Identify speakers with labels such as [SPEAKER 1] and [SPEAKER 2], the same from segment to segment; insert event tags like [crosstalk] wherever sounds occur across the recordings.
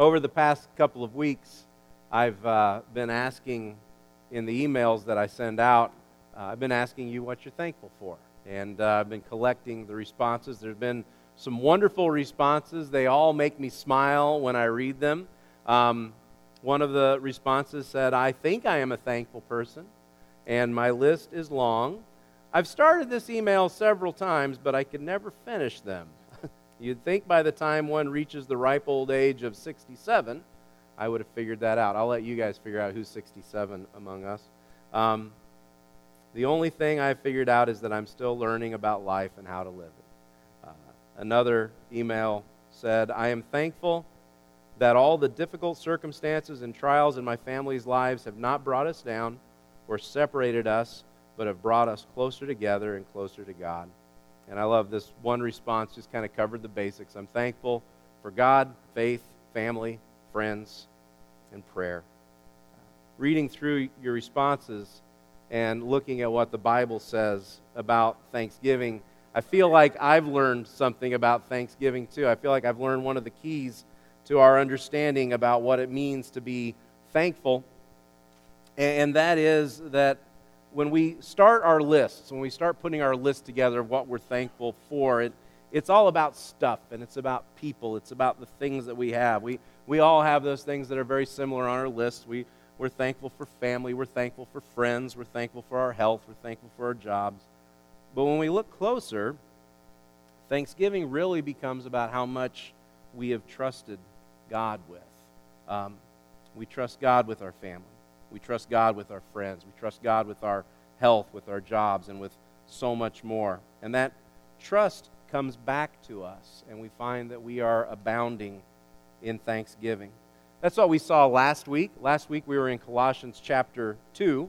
[SPEAKER 1] Over the past couple of weeks, I've uh, been asking in the emails that I send out, uh, I've been asking you what you're thankful for. And uh, I've been collecting the responses. There's been some wonderful responses. They all make me smile when I read them. Um, one of the responses said, I think I am a thankful person, and my list is long. I've started this email several times, but I could never finish them. You'd think by the time one reaches the ripe old age of 67, I would have figured that out. I'll let you guys figure out who's 67 among us. Um, the only thing I've figured out is that I'm still learning about life and how to live it. Uh, another email said, I am thankful that all the difficult circumstances and trials in my family's lives have not brought us down or separated us but have brought us closer together and closer to God. And I love this one response, just kind of covered the basics. I'm thankful for God, faith, family, friends, and prayer. Reading through your responses and looking at what the Bible says about Thanksgiving, I feel like I've learned something about Thanksgiving too. I feel like I've learned one of the keys to our understanding about what it means to be thankful. And that is that when we start our lists, when we start putting our list together of what we're thankful for, it, it's all about stuff and it's about people. It's about the things that we have. We, we all have those things that are very similar on our list. We, we're thankful for family. We're thankful for friends. We're thankful for our health. We're thankful for our jobs. But when we look closer, Thanksgiving really becomes about how much we have trusted God with. Um, we trust God with our family. We trust God with our friends. We trust God with our health, with our jobs, and with so much more. And that trust comes back to us, and we find that we are abounding in thanksgiving. That's what we saw last week. Last week we were in Colossians chapter 2,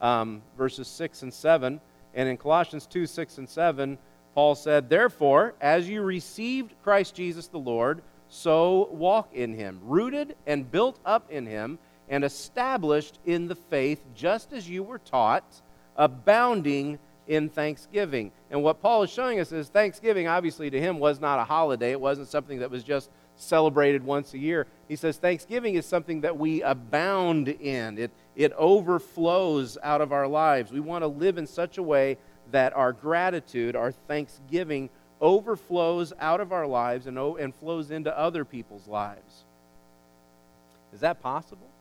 [SPEAKER 1] um, verses 6 and 7. And in Colossians 2, 6 and 7, Paul said, Therefore, as you received Christ Jesus the Lord, so walk in him, rooted and built up in him and established in the faith, just as you were taught, abounding in thanksgiving. And what Paul is showing us is thanksgiving, obviously, to him was not a holiday. It wasn't something that was just celebrated once a year. He says thanksgiving is something that we abound in, it, it overflows out of our lives. We want to live in such a way that our gratitude, our thanksgiving, overflows out of our lives and, and flows into other people's lives. Is that possible?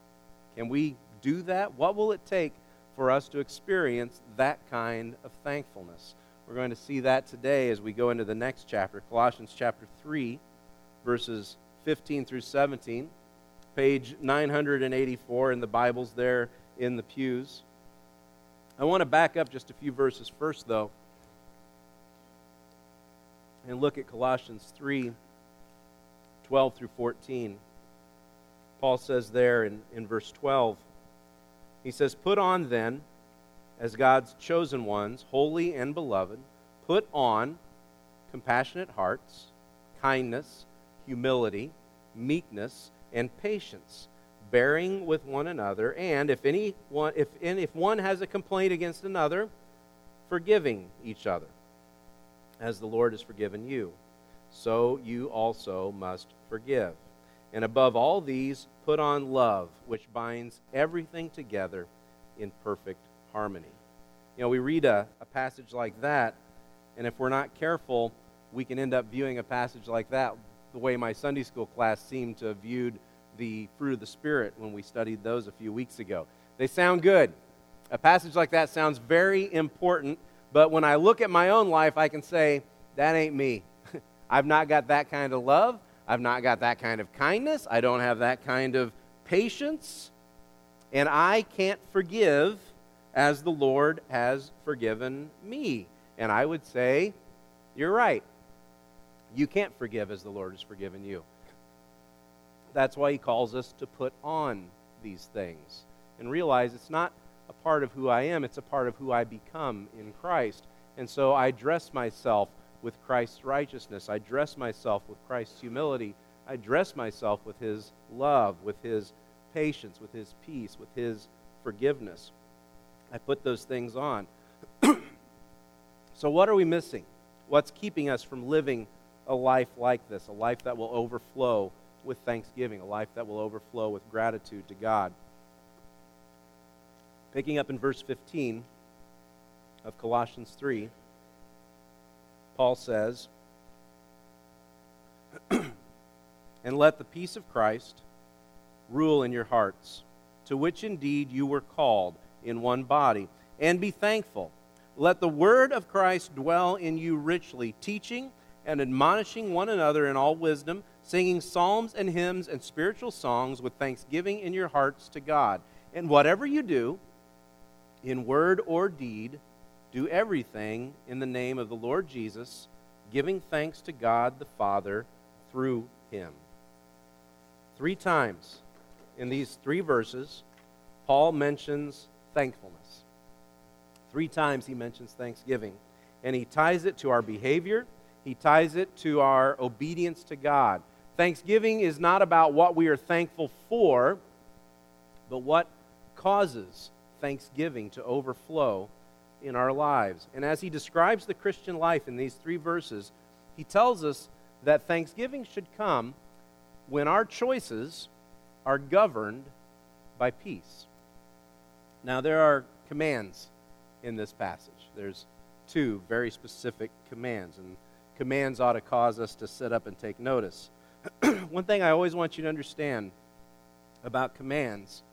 [SPEAKER 1] Can we do that? What will it take for us to experience that kind of thankfulness? We're going to see that today as we go into the next chapter, Colossians chapter 3, verses 15 through 17, page 984 in the Bibles there in the pews. I want to back up just a few verses first, though, and look at Colossians 3 12 through 14. Paul says there in, in verse 12, he says, Put on then, as God's chosen ones, holy and beloved, put on compassionate hearts, kindness, humility, meekness, and patience, bearing with one another, and if any one, if, if one has a complaint against another, forgiving each other, as the Lord has forgiven you. So you also must forgive. And above all these, put on love, which binds everything together in perfect harmony. You know, we read a, a passage like that, and if we're not careful, we can end up viewing a passage like that the way my Sunday school class seemed to have viewed the fruit of the Spirit when we studied those a few weeks ago. They sound good. A passage like that sounds very important, but when I look at my own life, I can say, that ain't me. [laughs] I've not got that kind of love. I've not got that kind of kindness. I don't have that kind of patience. And I can't forgive as the Lord has forgiven me. And I would say, you're right. You can't forgive as the Lord has forgiven you. That's why he calls us to put on these things and realize it's not a part of who I am, it's a part of who I become in Christ. And so I dress myself with Christ's righteousness. I dress myself with Christ's humility. I dress myself with his love, with his patience, with his peace, with his forgiveness. I put those things on. [clears throat] so, what are we missing? What's keeping us from living a life like this, a life that will overflow with thanksgiving, a life that will overflow with gratitude to God. Picking up in verse 15 of Colossians 3, Paul says, [clears throat] And let the peace of Christ rule in your hearts, to which indeed you were called in one body, and be thankful. Let the word of Christ dwell in you richly, teaching and admonishing one another in all wisdom, singing psalms and hymns and spiritual songs with thanksgiving in your hearts to God. And whatever you do, in word or deed, do everything in the name of the Lord Jesus, giving thanks to God the Father through him. Three times in these three verses, Paul mentions thankfulness. Three times he mentions thanksgiving. And he ties it to our behavior, he ties it to our obedience to God. Thanksgiving is not about what we are thankful for, but what causes thanksgiving to overflow in our lives. And as he describes the Christian life in these three verses, he tells us that thanksgiving should come when our choices are governed by peace. Now, there are commands in this passage. There's two very specific commands, and commands ought to cause us to sit up and take notice. [clears throat] One thing I always want you to understand about commands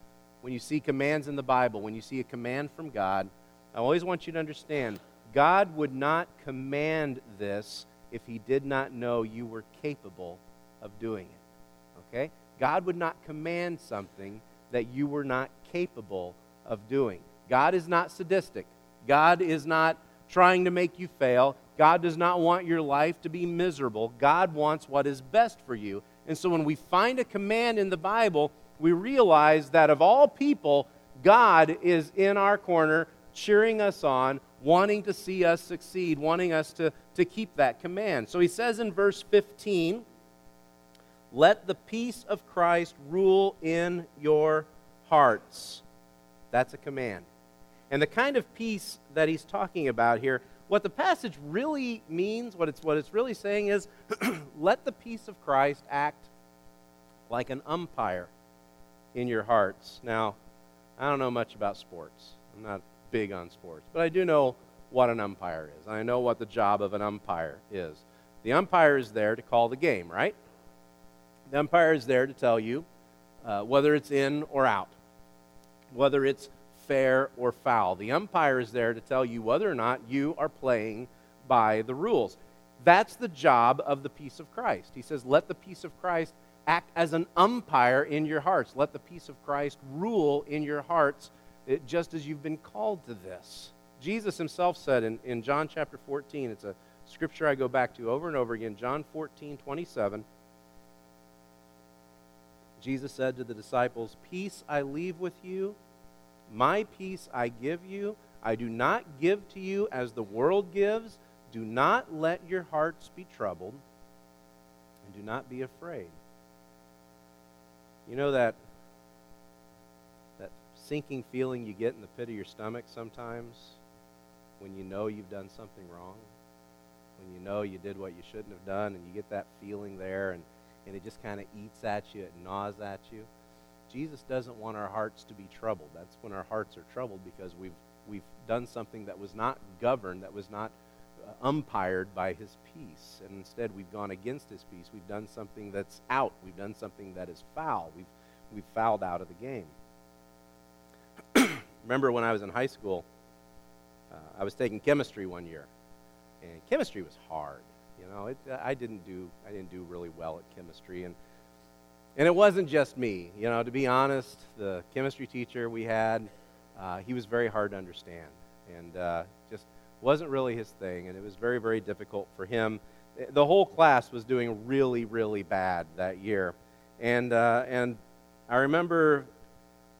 [SPEAKER 1] when you see commands in the Bible, when you see a command from God, I always want you to understand God would not command this if he did not know you were capable of doing it. Okay? God would not command something that you were not capable of doing. God is not sadistic. God is not trying to make you fail. God does not want your life to be miserable. God wants what is best for you. And so when we find a command in the Bible, we realize that of all people, God is in our corner, cheering us on, wanting to see us succeed, wanting us to, to keep that command. So he says in verse 15, Let the peace of Christ rule in your hearts. That's a command. And the kind of peace that he's talking about here, what the passage really means, what it's, what it's really saying is, [clears throat] let the peace of Christ act like an umpire in your hearts. Now, I don't know much about sports. I'm not big on sports, but I do know what an umpire is. I know what the job of an umpire is. The umpire is there to call the game, right? The umpire is there to tell you uh, whether it's in or out, whether it's fair or foul. The umpire is there to tell you whether or not you are playing by the rules. That's the job of the peace of Christ. He says, Let the peace of Christ act as an umpire in your hearts. Let the peace of Christ rule in your hearts, eh, just as you've been called to this. Jesus himself said in, in John chapter 14, it's a scripture I go back to over and over again, John 14, 27. Jesus said to the disciples, Peace I leave with you, my peace I give you. I do not give to you as the world gives. Do not let your hearts be troubled, and do not be afraid. You know that sinking feeling you get in the pit of your stomach sometimes when you know you've done something wrong? When you know you did what you shouldn't have done and you get that feeling there and, and it just kind of eats at you, it gnaws at you. Jesus doesn't want our hearts to be troubled. That's when our hearts are troubled because we've we've done something that was not governed, that was not uh, umpired by his peace. And instead, we've gone against his peace. We've done something that's out. We've done something that is foul. We've, we've fouled out of the game. Remember when I was in high school, uh, I was taking chemistry one year, and chemistry was hard. You know, it, I didn't do I didn't do really well at chemistry, and and it wasn't just me. You know, to be honest, the chemistry teacher we had, uh, he was very hard to understand, and uh, just wasn't really his thing, and it was very, very difficult for him. The whole class was doing really, really bad that year. And, uh, and I remember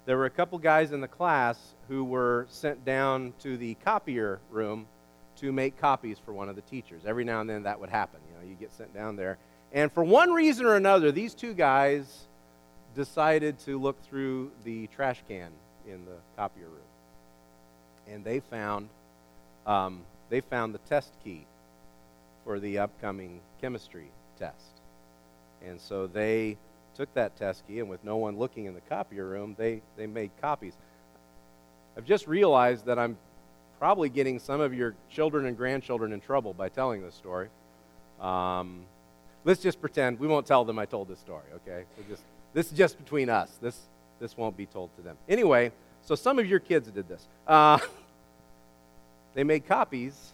[SPEAKER 1] there were a couple guys in the class who were sent down to the copier room to make copies for one of the teachers. Every now and then that would happen. You know, you get sent down there. And for one reason or another, these two guys decided to look through the trash can in the copier room. And they found um, they found the test key for the upcoming chemistry test. And so they took that test key, and with no one looking in the copier room, they, they made copies. I've just realized that I'm probably getting some of your children and grandchildren in trouble by telling this story. Um, let's just pretend we won't tell them I told this story, okay? We'll just, this is just between us. This, this won't be told to them. Anyway, so some of your kids did this. Uh, [laughs] they made copies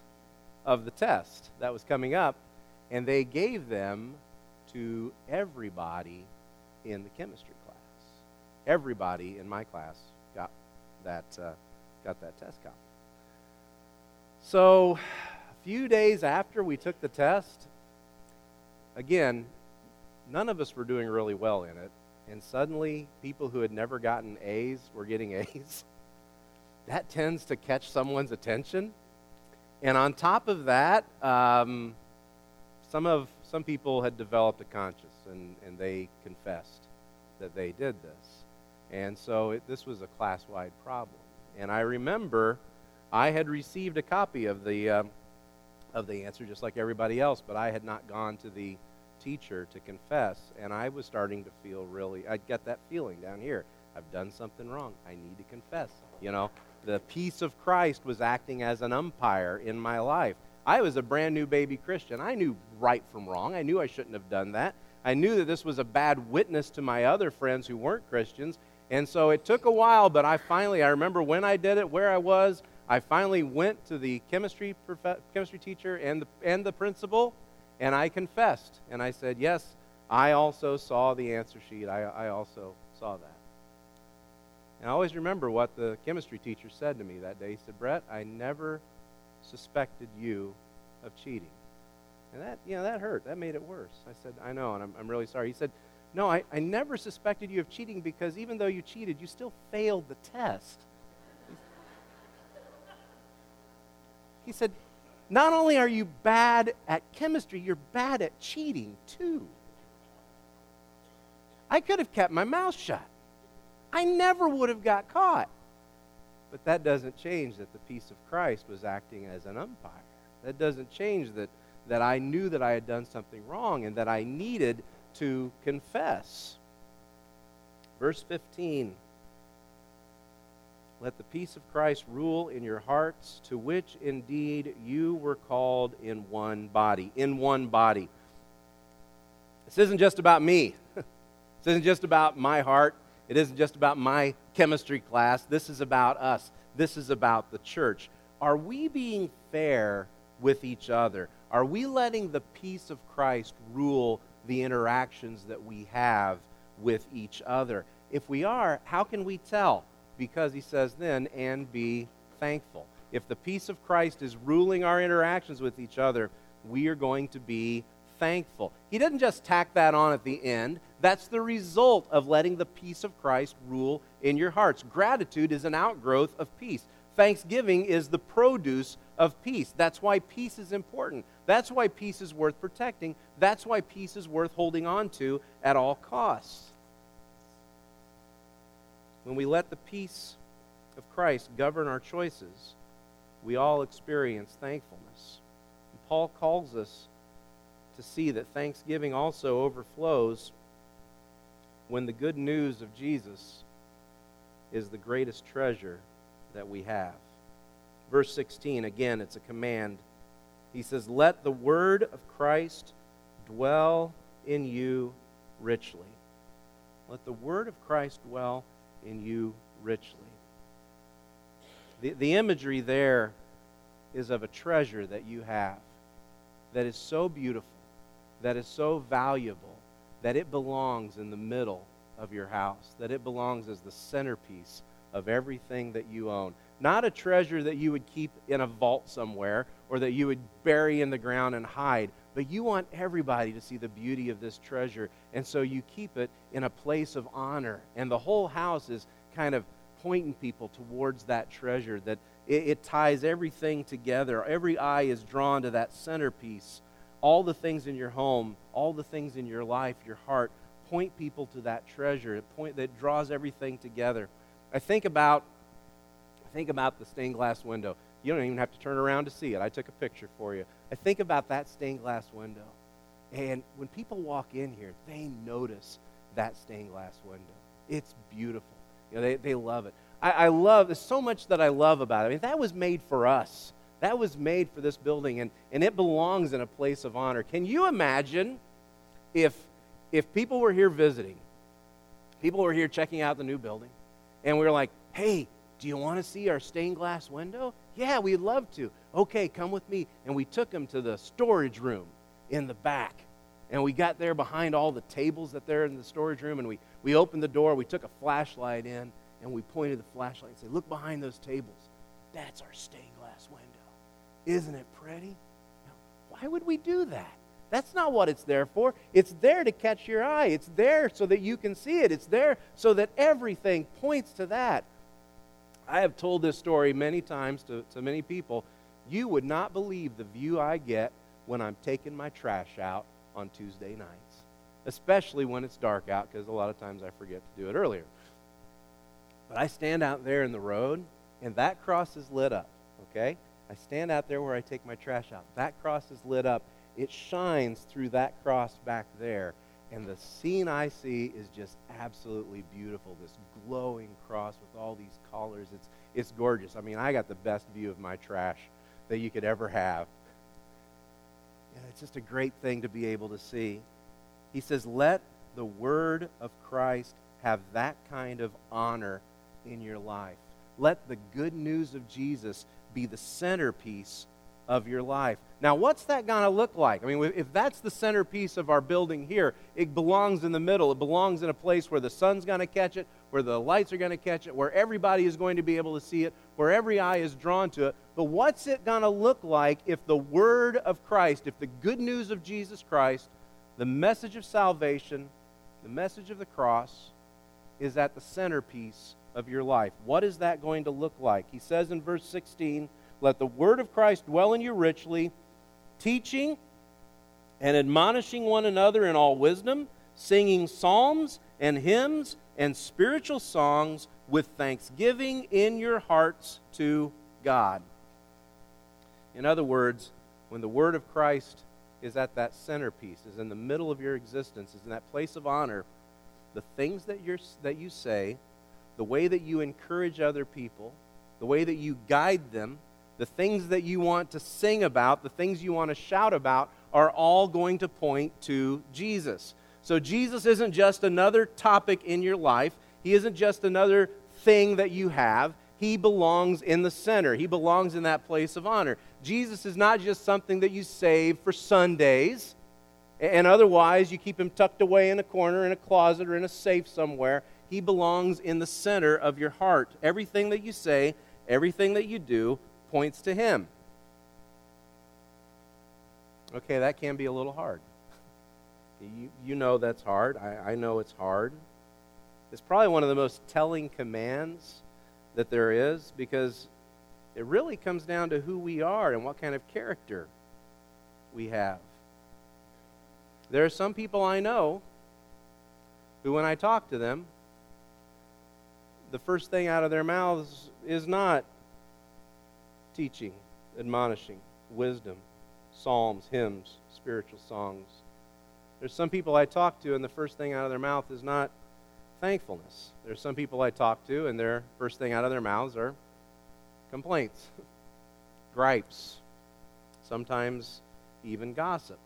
[SPEAKER 1] of the test that was coming up, and they gave them to everybody in the chemistry class. Everybody in my class got that, uh, got that test copy. So, a few days after we took the test, again, none of us were doing really well in it. And suddenly, people who had never gotten A's were getting [laughs] A's. that tends to catch someone's attention. And on top of that, um, some, of, some people had developed a conscience and, and they confessed that they did this. And so it, this was a class wide problem. And I remember I had received a copy of the, uh, of the answer just like everybody else, but I had not gone to the teacher to confess. And I was starting to feel really, I'd get that feeling down here. I've done something wrong. I need to confess. You know, the peace of Christ was acting as an umpire in my life. I was a brand new baby Christian. I knew right from wrong. I knew I shouldn't have done that. I knew that this was a bad witness to my other friends who weren't Christians. And so it took a while, but I finally, I remember when I did it, where I was. I finally went to the chemistry, prof- chemistry teacher and the, and the principal, and I confessed. And I said, Yes, I also saw the answer sheet. I, I also saw that. And I always remember what the chemistry teacher said to me that day. He said, Brett, I never suspected you of cheating. And that, you know, that hurt. That made it worse. I said, I know, and I'm, I'm really sorry. He said, No, I, I never suspected you of cheating because even though you cheated, you still failed the test. He said, Not only are you bad at chemistry, you're bad at cheating too. I could have kept my mouth shut. I never would have got caught. But that doesn't change that the peace of Christ was acting as an umpire. That doesn't change that, that I knew that I had done something wrong and that I needed to confess. Verse 15 Let the peace of Christ rule in your hearts, to which indeed you were called in one body. In one body. This isn't just about me. [laughs] this isn't just about my heart. It isn't just about my chemistry class. This is about us. This is about the church. Are we being fair with each other? Are we letting the peace of Christ rule the interactions that we have with each other? If we are, how can we tell? Because he says then, and be thankful. If the peace of Christ is ruling our interactions with each other, we are going to be thankful. He doesn't just tack that on at the end. That's the result of letting the peace of Christ rule in your hearts. Gratitude is an outgrowth of peace. Thanksgiving is the produce of peace. That's why peace is important. That's why peace is worth protecting. That's why peace is worth holding on to at all costs. When we let the peace of Christ govern our choices, we all experience thankfulness. And Paul calls us to see that thanksgiving also overflows when the good news of Jesus is the greatest treasure that we have. Verse 16, again, it's a command. He says, Let the word of Christ dwell in you richly. Let the word of Christ dwell in you richly. The, the imagery there is of a treasure that you have that is so beautiful, that is so valuable, that it belongs in the middle of your house, that it belongs as the centerpiece of everything that you own. Not a treasure that you would keep in a vault somewhere or that you would bury in the ground and hide, but you want everybody to see the beauty of this treasure. And so you keep it in a place of honor. And the whole house is kind of pointing people towards that treasure, that it, it ties everything together. Every eye is drawn to that centerpiece. All the things in your home, all the things in your life, your heart, point people to that treasure. It point, that draws everything together. I think about I think about the stained glass window. You don't even have to turn around to see it. I took a picture for you. I think about that stained glass window. And when people walk in here, they notice that stained glass window. It's beautiful. You know, they, they love it. I, I love, there's so much that I love about it. I mean, that was made for us. That was made for this building, and, and it belongs in a place of honor. Can you imagine if, if people were here visiting, people were here checking out the new building, and we were like, hey, do you want to see our stained glass window? Yeah, we'd love to. Okay, come with me. And we took them to the storage room in the back. And we got there behind all the tables that they're in the storage room, and we, we opened the door. We took a flashlight in, and we pointed the flashlight and said, Look behind those tables. That's our stained glass window. Isn't it pretty? why would we do that? That's not what it's there for. It's there to catch your eye. It's there so that you can see it. It's there so that everything points to that. I have told this story many times to, to many people. You would not believe the view I get when I'm taking my trash out on Tuesday nights, especially when it's dark out, because a lot of times I forget to do it earlier. But I stand out there in the road, and that cross is lit up, okay? I stand out there where I take my trash out. That cross is lit up. It shines through that cross back there. And the scene I see is just absolutely beautiful. This glowing cross with all these colors. It's, it's gorgeous. I mean, I got the best view of my trash that you could ever have. And it's just a great thing to be able to see. He says, Let the word of Christ have that kind of honor in your life. Let the good news of Jesus be the centerpiece of your life. Now, what's that going to look like? I mean, if that's the centerpiece of our building here, it belongs in the middle. It belongs in a place where the sun's going to catch it, where the lights are going to catch it, where everybody is going to be able to see it, where every eye is drawn to it. But what's it going to look like if the word of Christ, if the good news of Jesus Christ, the message of salvation, the message of the cross, is at the centerpiece of your life? What is that going to look like? He says in verse 16, let the word of Christ dwell in you richly, teaching and admonishing one another in all wisdom, singing psalms and hymns and spiritual songs with thanksgiving in your hearts to God. In other words, when the word of Christ is at that centerpiece, is in the middle of your existence, is in that place of honor, the things that, you're, that you say, the way that you encourage other people, the way that you guide them, the things that you want to sing about, the things you want to shout about, are all going to point to Jesus. So Jesus isn't just another topic in your life, He isn't just another thing that you have. He belongs in the center, He belongs in that place of honor. Jesus is not just something that you save for Sundays. And otherwise, you keep him tucked away in a corner, in a closet, or in a safe somewhere. He belongs in the center of your heart. Everything that you say, everything that you do points to Him. Okay, that can be a little hard. You, you know that's hard. I, I know it's hard. It's probably one of the most telling commands that there is because it really comes down to who we are and what kind of character we have. There are some people I know who, when I talk to them, the first thing out of their mouths is not teaching, admonishing, wisdom, psalms, hymns, spiritual songs. There's some people I talk to, and the first thing out of their mouth is not thankfulness. There's some people I talk to, and their first thing out of their mouths are complaints, [laughs] gripes, sometimes even gossip.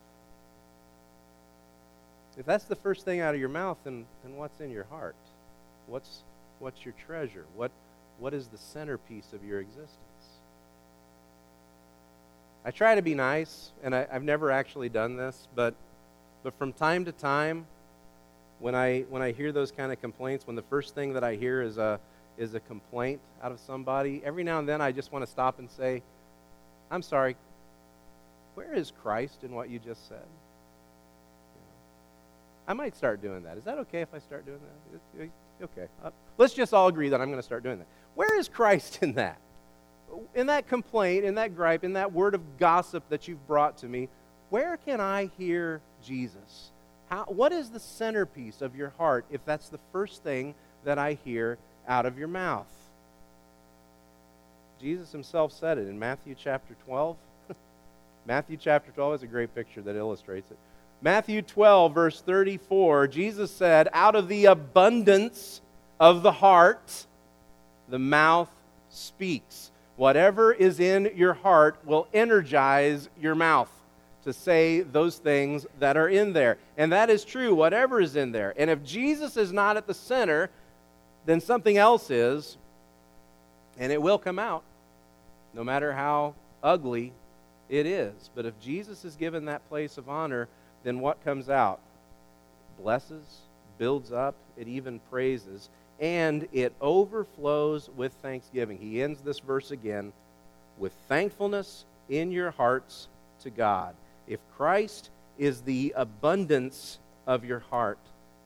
[SPEAKER 1] If that's the first thing out of your mouth, then, then what's in your heart? What's, what's your treasure? What, what is the centerpiece of your existence? I try to be nice, and I, have never actually done this, but, but from time to time, when I, when I hear those kind of complaints, when the first thing that I hear is a, is a complaint out of somebody, every now and then I just want to stop and say, I'm sorry, where is Christ in what you just said? I might start doing that. Is that okay if I start doing that? Okay. Uh, let's just all agree that I'm going to start doing that. Where is Christ in that? in that complaint, in that gripe, in that word of gossip that you've brought to me, where can I hear Jesus? How, what is the centerpiece of your heart if that's the first thing that I hear out of your mouth? Jesus himself said it in Matthew chapter 12. [laughs] Matthew chapter 12 is a great picture that illustrates it. Matthew 12, verse 34, Jesus said, Out of the abundance of the heart, the mouth speaks. Whatever is in your heart will energize your mouth to say those things that are in there. And that is true, whatever is in there. And if Jesus is not at the center, then something else is, and it will come out, no matter how ugly it is. But if Jesus is given that place of honor, then what comes out? Blesses, builds up, it even praises, and it overflows with thanksgiving. He ends this verse again with thankfulness in your hearts to God. If Christ is the abundance of your heart,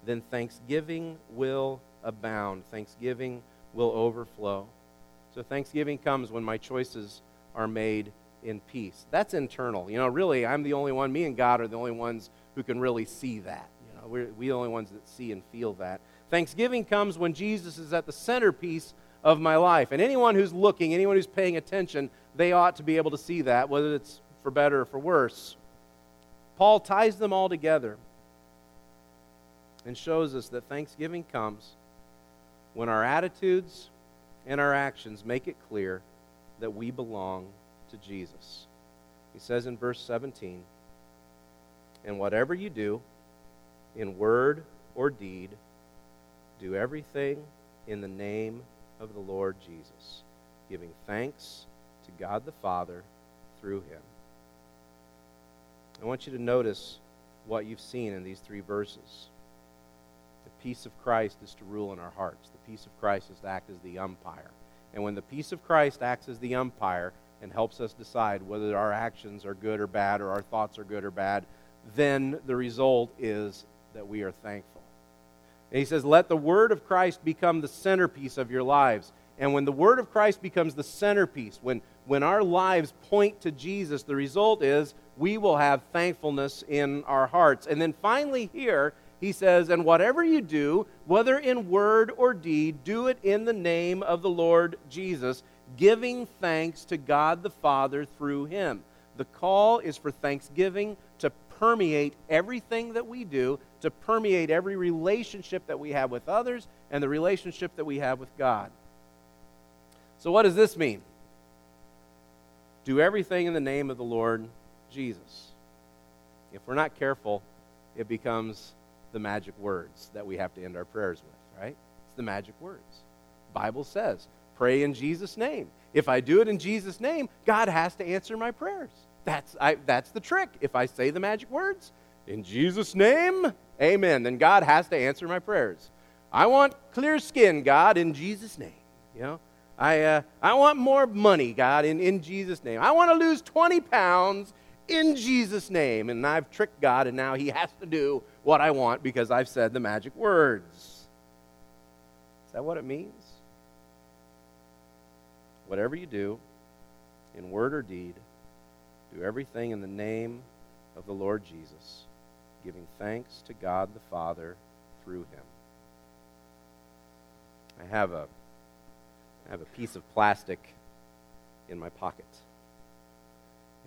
[SPEAKER 1] then thanksgiving will abound. Thanksgiving will overflow. So thanksgiving comes when my choices are made in peace. That's internal. You know, really, I'm the only one, me and God are the only ones who can really see that. You know, we're, we're the only ones that see and feel that. Thanksgiving comes when Jesus is at the centerpiece of my life. And anyone who's looking, anyone who's paying attention, they ought to be able to see that, whether it's for better or for worse. Paul ties them all together and shows us that thanksgiving comes when our attitudes and our actions make it clear that we belong to Jesus. He says in verse 17, And whatever you do, in word or deed, do everything in the name of the Lord Jesus, giving thanks to God the Father through him. I want you to notice what you've seen in these three verses. The peace of Christ is to rule in our hearts. The peace of Christ is to act as the umpire. And when the peace of Christ acts as the umpire and helps us decide whether our actions are good or bad or our thoughts are good or bad, then the result is that we are thankful. And he says, Let the word of Christ become the centerpiece of your lives. And when the word of Christ becomes the centerpiece, when, when our lives point to Jesus, the result is we will have thankfulness in our hearts. And then finally, here, he says, And whatever you do, whether in word or deed, do it in the name of the Lord Jesus, giving thanks to God the Father through him. The call is for thanksgiving to permeate everything that we do, to permeate every relationship that we have with others and the relationship that we have with God. So, what does this mean? Do everything in the name of the Lord Jesus. If we're not careful, it becomes the magic words that we have to end our prayers with, right? It's the magic words. Bible says, pray in Jesus' name. If I do it in Jesus' name, God has to answer my prayers. That's, I, that's the trick. If I say the magic words, in Jesus' name, amen, then God has to answer my prayers. I want clear skin, God, in Jesus' name. You know, I, uh, I want more money, God, in, in Jesus' name. I want to lose 20 pounds in Jesus' name. And I've tricked God, and now He has to do what I want because I've said the magic words. Is that what it means? Whatever you do, in word or deed, do everything in the name of the Lord Jesus, giving thanks to God the Father through him. I have a I have a piece of plastic in my pocket.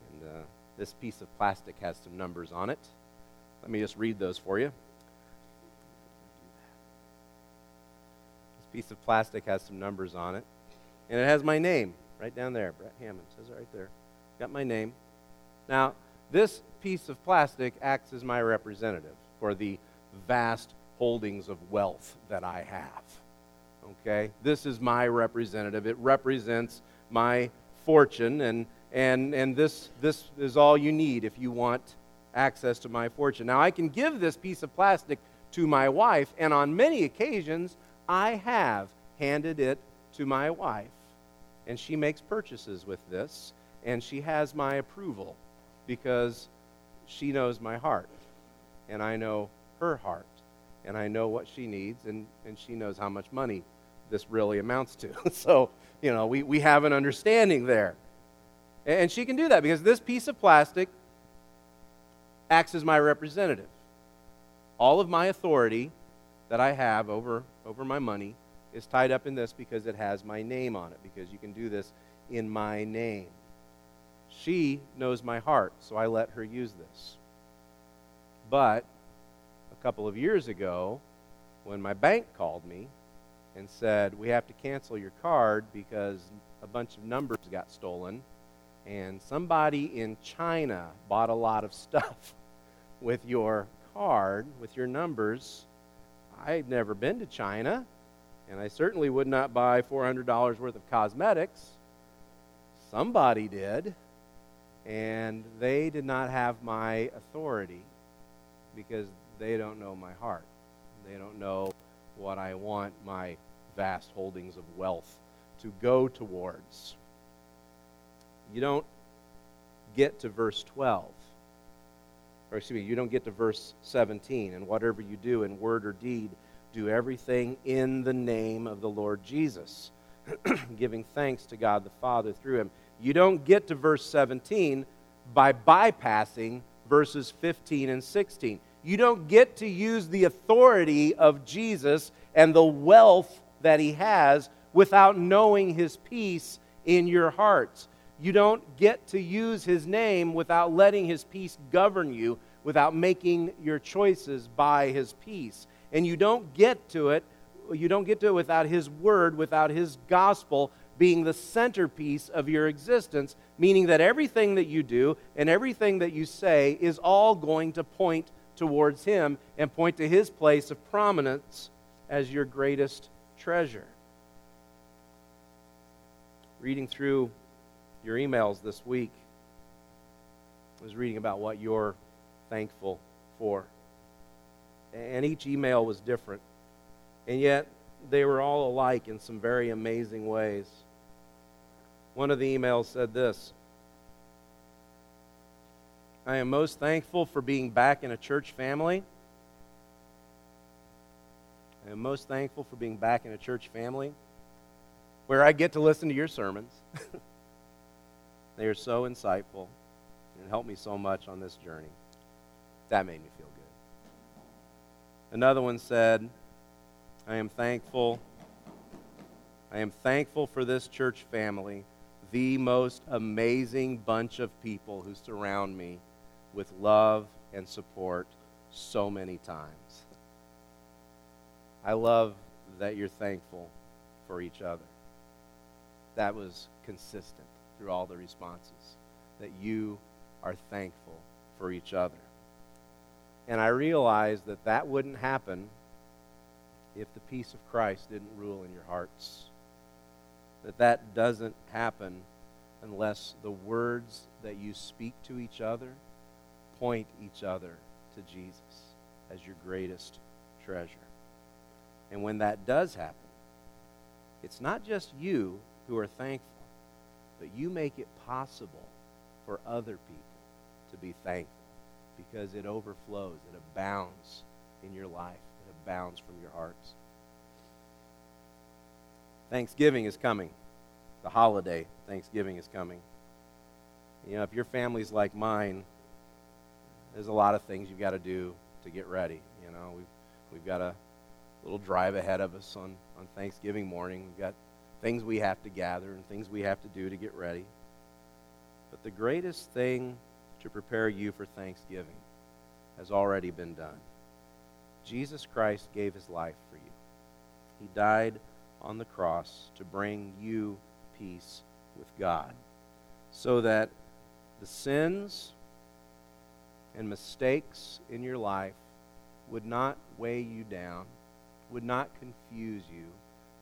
[SPEAKER 1] And uh, this piece of plastic has some numbers on it. Let me just read those for you. This piece of plastic has some numbers on it. And it has my name right down there. Brett Hammond says it right there. Got my name. Now, this piece of plastic acts as my representative for the vast holdings of wealth that I have. Okay? This is my representative. It represents my fortune, and, and, and this, this is all you need if you want access to my fortune. Now, I can give this piece of plastic to my wife, and on many occasions, I have handed it to my wife. And she makes purchases with this, and she has my approval because she knows my heart, and I know her heart, and I know what she needs, and, and she knows how much money this really amounts to. [laughs] so, you know, we, we have an understanding there. And she can do that because this piece of plastic acts as my representative. All of my authority that I have over, over my money is tied up in this because it has my name on it, because you can do this in my name. She knows my heart, so I let her use this. But a couple of years ago, when my bank called me and said, We have to cancel your card because a bunch of numbers got stolen, and somebody in China bought a lot of stuff [laughs] with your card, with your numbers. I've never been to China, and I certainly would not buy $400 worth of cosmetics. Somebody did, and they did not have my authority because they don't know my heart. They don't know what I want my vast holdings of wealth to go towards. You don't get to verse 12. Or excuse me, you don't get to verse 17. And whatever you do in word or deed, do everything in the name of the Lord Jesus, [clears throat] giving thanks to God the Father through him. You don't get to verse 17 by bypassing verses 15 and 16. You don't get to use the authority of Jesus and the wealth that he has without knowing his peace in your hearts. You don't get to use his name without letting his peace govern you, without making your choices by his peace. And you don't get to it, you don't get to it without his word, without his gospel being the centerpiece of your existence, meaning that everything that you do and everything that you say is all going to point towards Him and point to His place of prominence as your greatest treasure. Reading through your emails this week, I was reading about what you're thankful for. And each email was different. And yet, they were all alike in some very amazing ways. One of the emails said this I am most thankful for being back in a church family. I am most thankful for being back in a church family where I get to listen to your sermons. [laughs] they are so insightful and help me so much on this journey. That made me feel good. Another one said, I am thankful. I am thankful for this church family, the most amazing bunch of people who surround me with love and support so many times. I love that you're thankful for each other. That was consistent through all the responses, that you are thankful for each other. And I realized that that wouldn't happen if the peace of Christ didn't rule in your hearts. That that doesn't happen unless the words that you speak to each other point each other to Jesus as your greatest treasure. And when that does happen, it's not just you who are thankful, but you make it possible for other people to be thankful because it overflows, it abounds in your life, it abounds from your hearts. Thanksgiving is coming. The holiday, Thanksgiving is coming. You know, if your family's like mine, there's a lot of things you've got to do to get ready. You know, we've we've got a little drive ahead of us on on Thanksgiving morning. We've got things we have to gather and things we have to do to get ready. But the greatest thing to prepare you for Thanksgiving has already been done. Jesus Christ gave his life for you. He died on the cross to bring you peace with God so that the sins and mistakes in your life would not weigh you down, would not confuse you,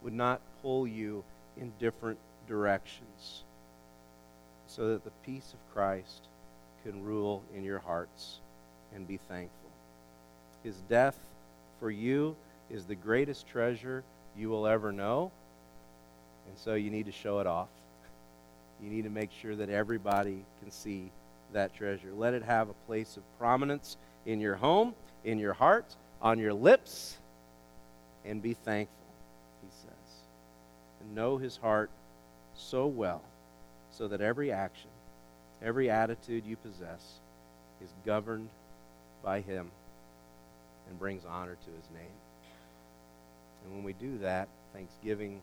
[SPEAKER 1] would not pull you in different directions, so that the peace of Christ can rule in your hearts and be thankful. His death for you is the greatest treasure you will ever know, and so you need to show it off. You need to make sure that everybody can see that treasure. Let it have a place of prominence in your home, in your heart, on your lips, and be thankful, he says. And know his heart so well so that every action, every attitude you possess is governed by him and brings honor to his name. And when we do that, thanksgiving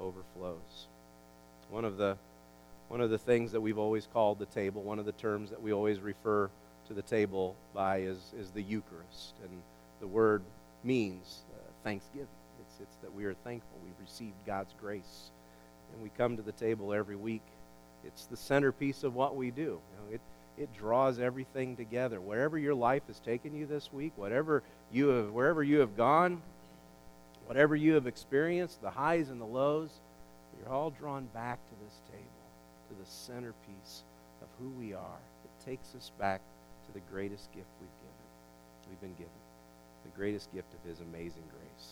[SPEAKER 1] overflows. One of the one of the things that we've always called the table, one of the terms that we always refer to the table by is, is the Eucharist. And the word means uh, thanksgiving. It's, it's that we are thankful. We've received God's grace. And we come to the table every week. It's the centerpiece of what we do. You know, it, it draws everything together. Wherever your life has taken you this week, whatever you have, wherever you have gone, whatever you have experienced, the highs and the lows, you're all drawn back to this table, to the centerpiece of who we are. It takes us back to the greatest gift we've given. We've been given. The greatest gift of his amazing grace.